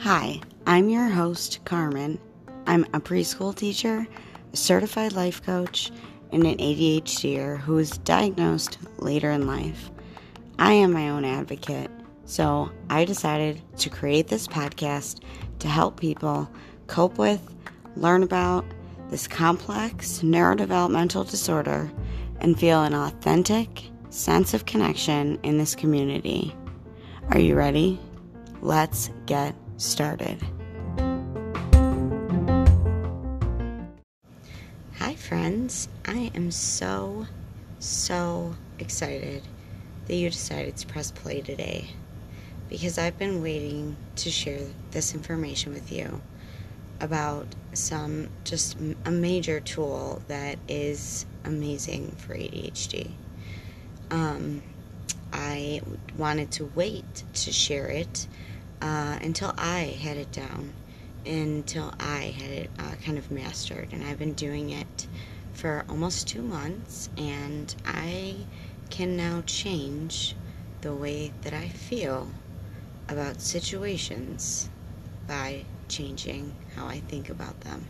Hi, I'm your host, Carmen. I'm a preschool teacher, a certified life coach, and an ADHDer who was diagnosed later in life. I am my own advocate, so I decided to create this podcast to help people cope with, learn about this complex neurodevelopmental disorder, and feel an authentic sense of connection in this community. Are you ready? Let's get started. Hi, friends. I am so, so excited that you decided to press play today because I've been waiting to share this information with you about some just a major tool that is amazing for ADHD. Um, I wanted to wait to share it uh, until I had it down, until I had it uh, kind of mastered. And I've been doing it for almost two months, and I can now change the way that I feel about situations by changing how I think about them.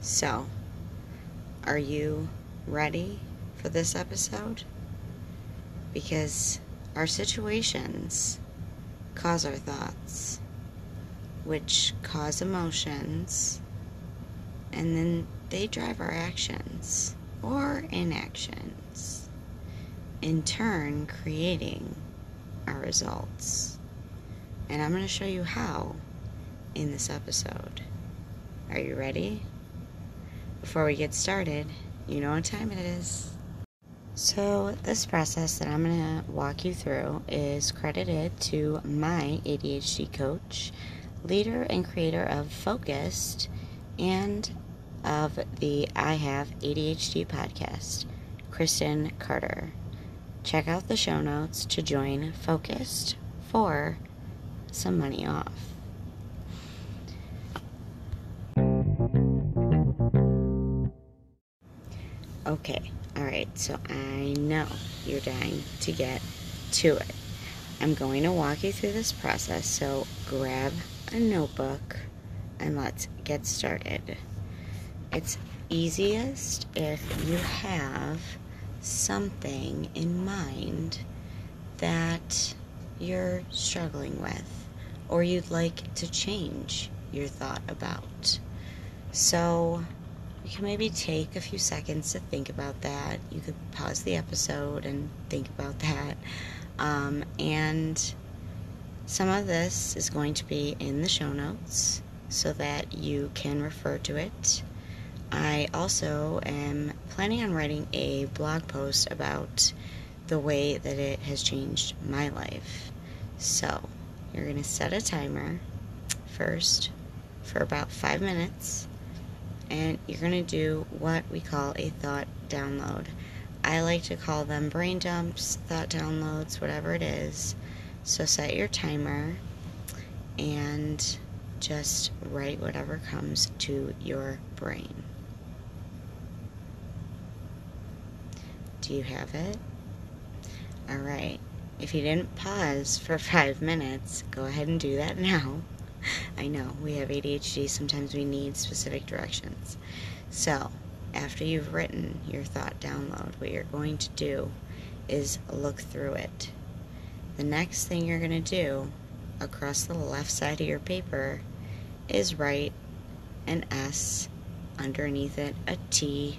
So, are you ready for this episode? Because our situations cause our thoughts, which cause emotions, and then they drive our actions or inactions, in turn, creating our results. And I'm going to show you how in this episode. Are you ready? Before we get started, you know what time it is. So, this process that I'm going to walk you through is credited to my ADHD coach, leader and creator of Focused, and of the I Have ADHD podcast, Kristen Carder. Check out the show notes to join Focused for some money off. Okay, alright, so I know you're dying to get to it. I'm going to walk you through this process, so grab a notebook and let's get started. It's easiest if you have something in mind that you're struggling with or you'd like to change your thought about. So, you can maybe take a few seconds to think about that. You could pause the episode and think about that. Um, and some of this is going to be in the show notes so that you can refer to it. I also am planning on writing a blog post about the way that it has changed my life. So, you're going to set a timer first for about five minutes and you're going to do what we call a thought download. I like to call them brain dumps, thought downloads, whatever it is. So set your timer and just write whatever comes to your brain. Do you have it? All right. If you didn't pause for five minutes, go ahead and do that now. I know, we have ADHD, sometimes we need specific directions. So, after you've written your thought download, what you're going to do is look through it. The next thing you're going to do across the left side of your paper is write an S, underneath it a T,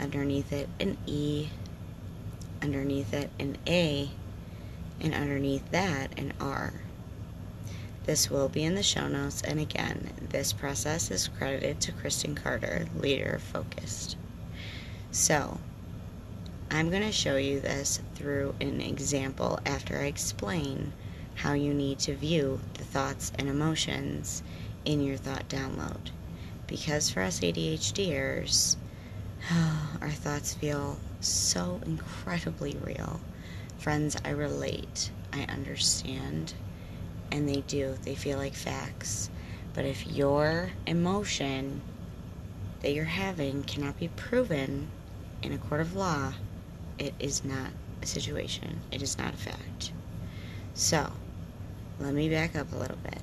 underneath it an E, underneath it an A, and underneath that an R. This will be in the show notes, and again, this process is credited to Kristen Carder, leader Focused. So, I'm going to show you this through an example after I explain how you need to view the thoughts and emotions in your thought download. Because for us ADHDers, our thoughts feel so incredibly real. Friends, I relate. I understand and they do. They feel like facts. But if your emotion that you're having cannot be proven in a court of law, it is not a situation, it is not a fact. So, let me back up a little bit.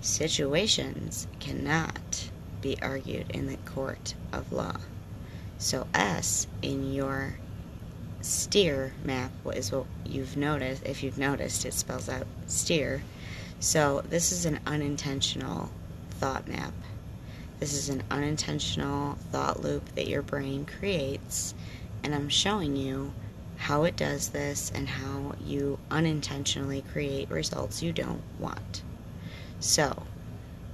Situations cannot be argued in the court of law. So, S in your steer map is what you've noticed. If you've noticed, it spells out steer. So, this is an unintentional thought map. This is an unintentional thought loop that your brain creates, and I'm showing you how it does this and how you unintentionally create results you don't want. So,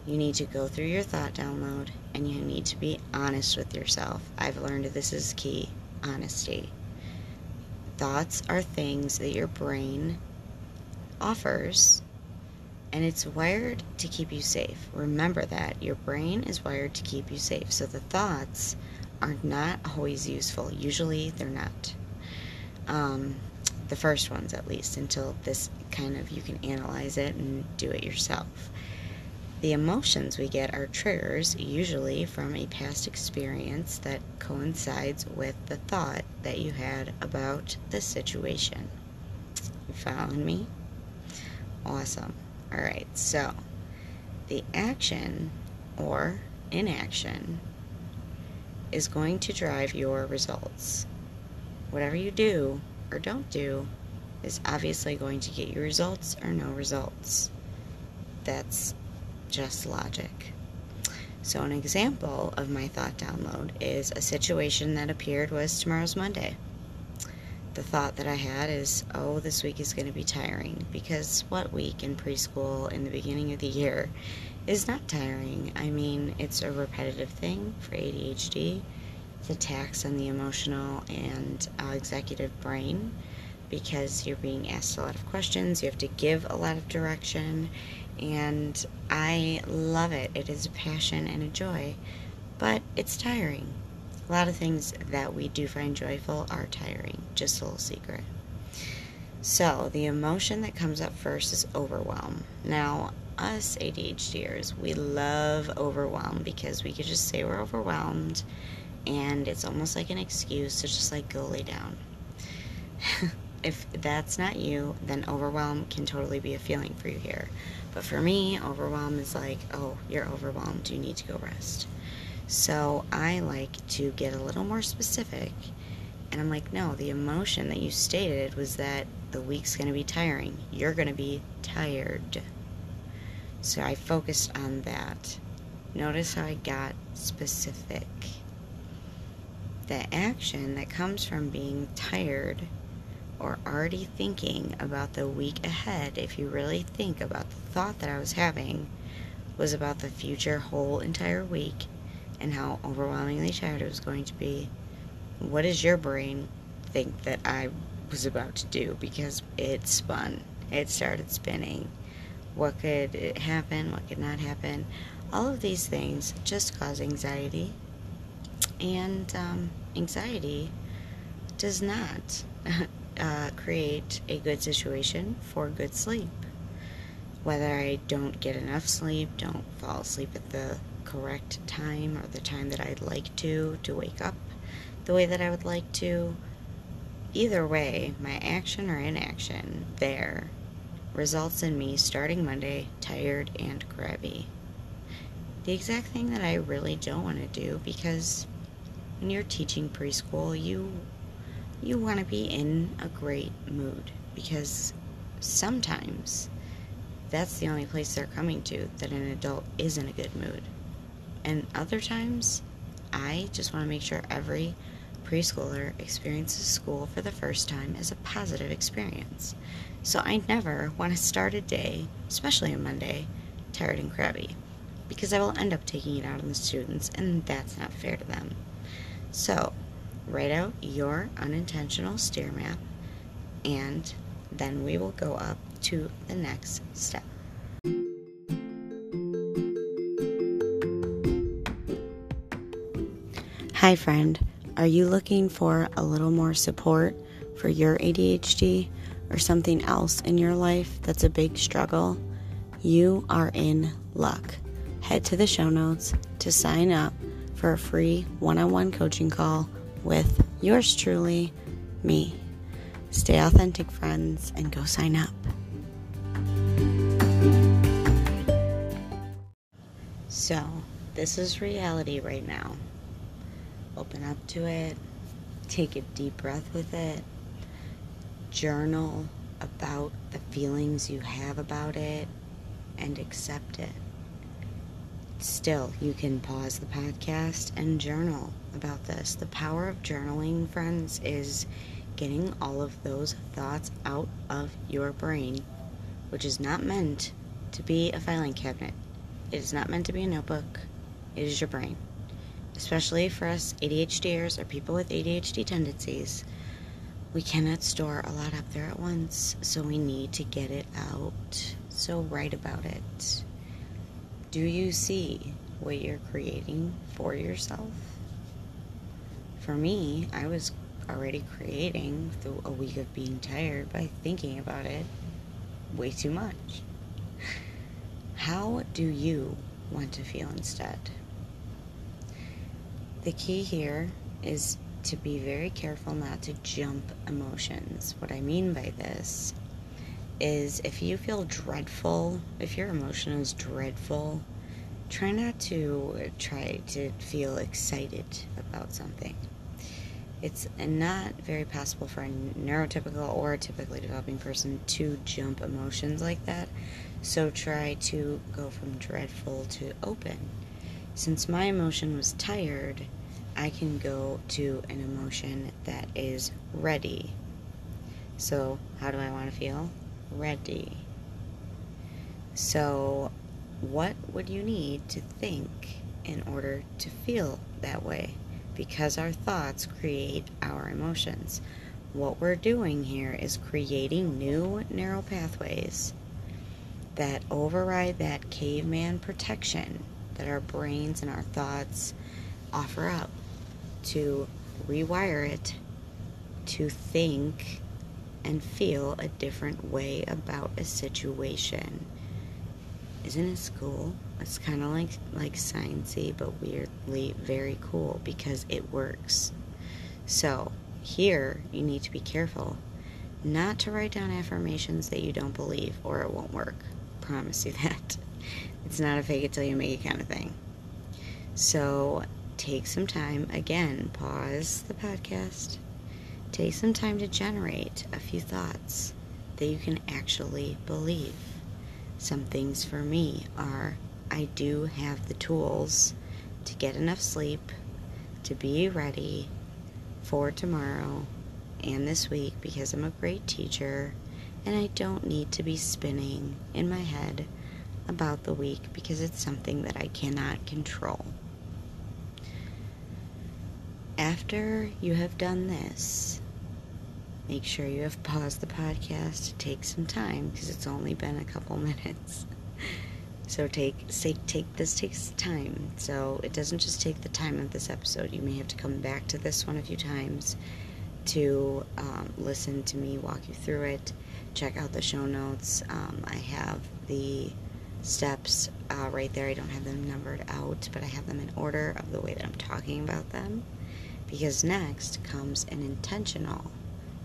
you need to go through your thought download and you need to be honest with yourself. I've learned this is key honesty. Thoughts are things that your brain offers and it's wired to keep you safe. Remember that. Your brain is wired to keep you safe. So the thoughts are not always useful. Usually they're not. Um, the first ones, at least, until this kind of you can analyze it and do it yourself. The emotions we get are triggers, usually from a past experience that coincides with the thought that you had about the situation. You following me? Awesome. Alright, so the action or inaction is going to drive your results. Whatever you do or don't do is obviously going to get you results or no results. That's just logic. So, an example of my thought download is a situation that appeared was tomorrow's Monday. The thought that I had is, oh, this week is going to be tiring because what week in preschool in the beginning of the year is not tiring? I mean, it's a repetitive thing for ADHD. It's a tax on the emotional and uh, executive brain because you're being asked a lot of questions, you have to give a lot of direction, and I love it. It is a passion and a joy, but it's tiring. A lot of things that we do find joyful are tiring, just a little secret. So, the emotion that comes up first is overwhelm. Now, us ADHDers, we love overwhelm because we could just say we're overwhelmed and it's almost like an excuse to just like go lay down. if that's not you, then overwhelm can totally be a feeling for you here. But for me, overwhelm is like, oh, you're overwhelmed, you need to go rest. So I like to get a little more specific. And I'm like, no, the emotion that you stated was that the week's going to be tiring. You're going to be tired. So I focused on that. Notice how I got specific. The action that comes from being tired or already thinking about the week ahead, if you really think about the thought that I was having, was about the future whole entire week and how overwhelmingly tired it was going to be. What does your brain think that I was about to do? Because it spun, it started spinning. What could happen? What could not happen? All of these things just cause anxiety, and um, anxiety does not uh, create a good situation for good sleep. Whether I don't get enough sleep, don't fall asleep at the correct time or the time that I'd like to to wake up the way that I would like to, either way, my action or inaction there results in me starting Monday tired and crabby. The exact thing that I really don't want to do because when you're teaching preschool, you you want to be in a great mood because sometimes that's the only place they're coming to that an adult is in a good mood. And other times, I just want to make sure every preschooler experiences school for the first time as a positive experience. So I never want to start a day, especially a Monday, tired and crabby, because I will end up taking it out on the students, and that's not fair to them. So, write out your unintentional steer map, and then we will go up to the next step. Hi, friend. Are you looking for a little more support for your ADHD or something else in your life that's a big struggle? You are in luck. Head to the show notes to sign up for a free one on one coaching call with yours truly, me. Stay authentic, friends, and go sign up. So, this is reality right now. Open up to it, take a deep breath with it, journal about the feelings you have about it, and accept it. Still, you can pause the podcast and journal about this. The power of journaling, friends, is getting all of those thoughts out of your brain, which is not meant to be a filing cabinet. It is not meant to be a notebook. It is your brain. Especially for us ADHDers or people with ADHD tendencies, we cannot store a lot up there at once, so we need to get it out. So write about it. Do you see what you're creating for yourself? For me, I was already creating through a week of being tired by thinking about it way too much. How do you want to feel instead? The key here is to be very careful not to jump emotions. What I mean by this is if you feel dreadful, if your emotion is dreadful, try not to try to feel excited about something it's not very possible for a neurotypical or a typically developing person to jump emotions like that. So try to go from dreadful to open. Since my emotion was tired, I can go to an emotion that is ready. So, how do I want to feel? Ready. So, what would you need to think in order to feel that way? Because our thoughts create our emotions. What we're doing here is creating new neural pathways that override that caveman protection that our brains and our thoughts offer up to rewire it to think and feel a different way about a situation. Isn't it cool? It's kind of like like sciencey, but weirdly very cool because it works. So here you need to be careful not to write down affirmations that you don't believe, or it won't work. Promise you that. It's not a fake it till you make it kind of thing. So take some time. Again, pause the podcast. Take some time to generate a few thoughts that you can actually believe. Some things for me are I do have the tools to get enough sleep, to be ready for tomorrow and this week because I'm a great teacher and I don't need to be spinning in my head about the week because it's something that I cannot control. After you have done this, make sure you have paused the podcast to take some time because it's only been a couple minutes. So take say, take this takes time. So it doesn't just take the time of this episode. You may have to come back to this one a few times to um, listen to me walk you through it. Check out the show notes. Um, I have the steps uh, right there. I don't have them numbered out, but I have them in order of the way that I'm talking about them. Because next comes an intentional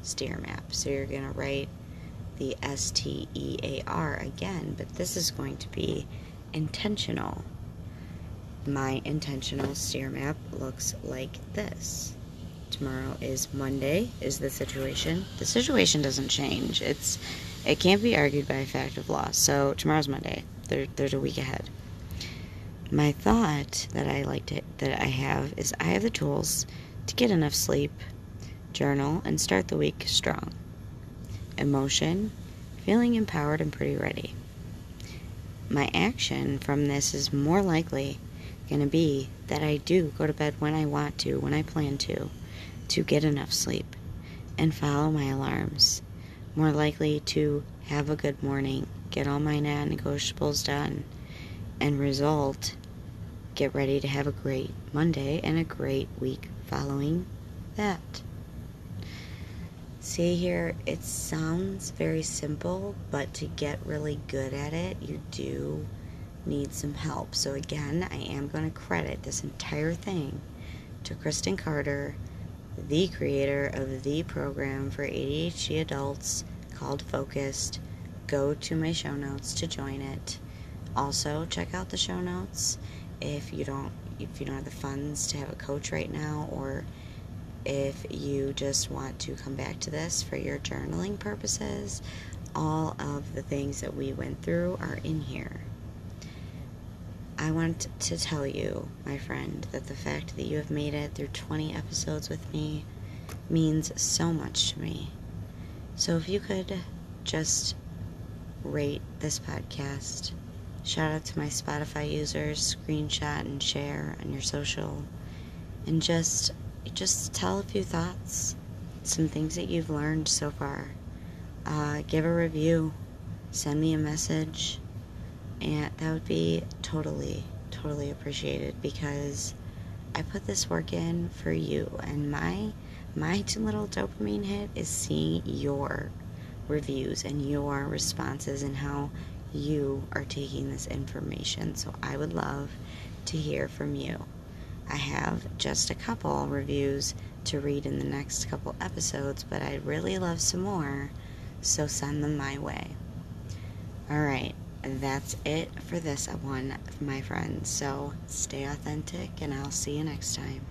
steer map. So you're going to write the S T E A R again, but this is going to be intentional. My intentional steer map looks like this. Tomorrow is Monday, is the situation. The situation doesn't change. It's it can't be argued by a fact of law. So tomorrow's Monday. There, there's a week ahead. My thought that I like to that I have is I have the tools to get enough sleep, journal, and start the week strong emotion, feeling empowered and pretty ready. My action from this is more likely going to be that I do go to bed when I want to, when I plan to, to get enough sleep and follow my alarms. More likely to have a good morning, get all my non negotiables done, and result, get ready to have a great Monday and a great week following that. See here, it sounds very simple, but to get really good at it, you do need some help. So, again, I am going to credit this entire thing to Kristen Carder, the creator of the program for ADHD adults called Focused. Go to my show notes to join it. Also, check out the show notes if you don't if you don't have the funds to have a coach right now or if you just want to come back to this for your journaling purposes, all of the things that we went through are in here. I want to tell you, my friend, that the fact that you have made it through 20 episodes with me means so much to me. So if you could just rate this podcast, shout out to my Spotify users, screenshot and share on your social, and just just tell a few thoughts, some things that you've learned so far. Uh, give a review, send me a message and that would be totally, totally appreciated because I put this work in for you, and my my little dopamine hit is seeing your reviews and your responses and how you are taking this information. So I would love to hear from you. I have just a couple reviews to read in the next couple episodes, but I'd really love some more, so send them my way. All right, that's it for this one, my friends. So stay authentic, and I'll see you next time.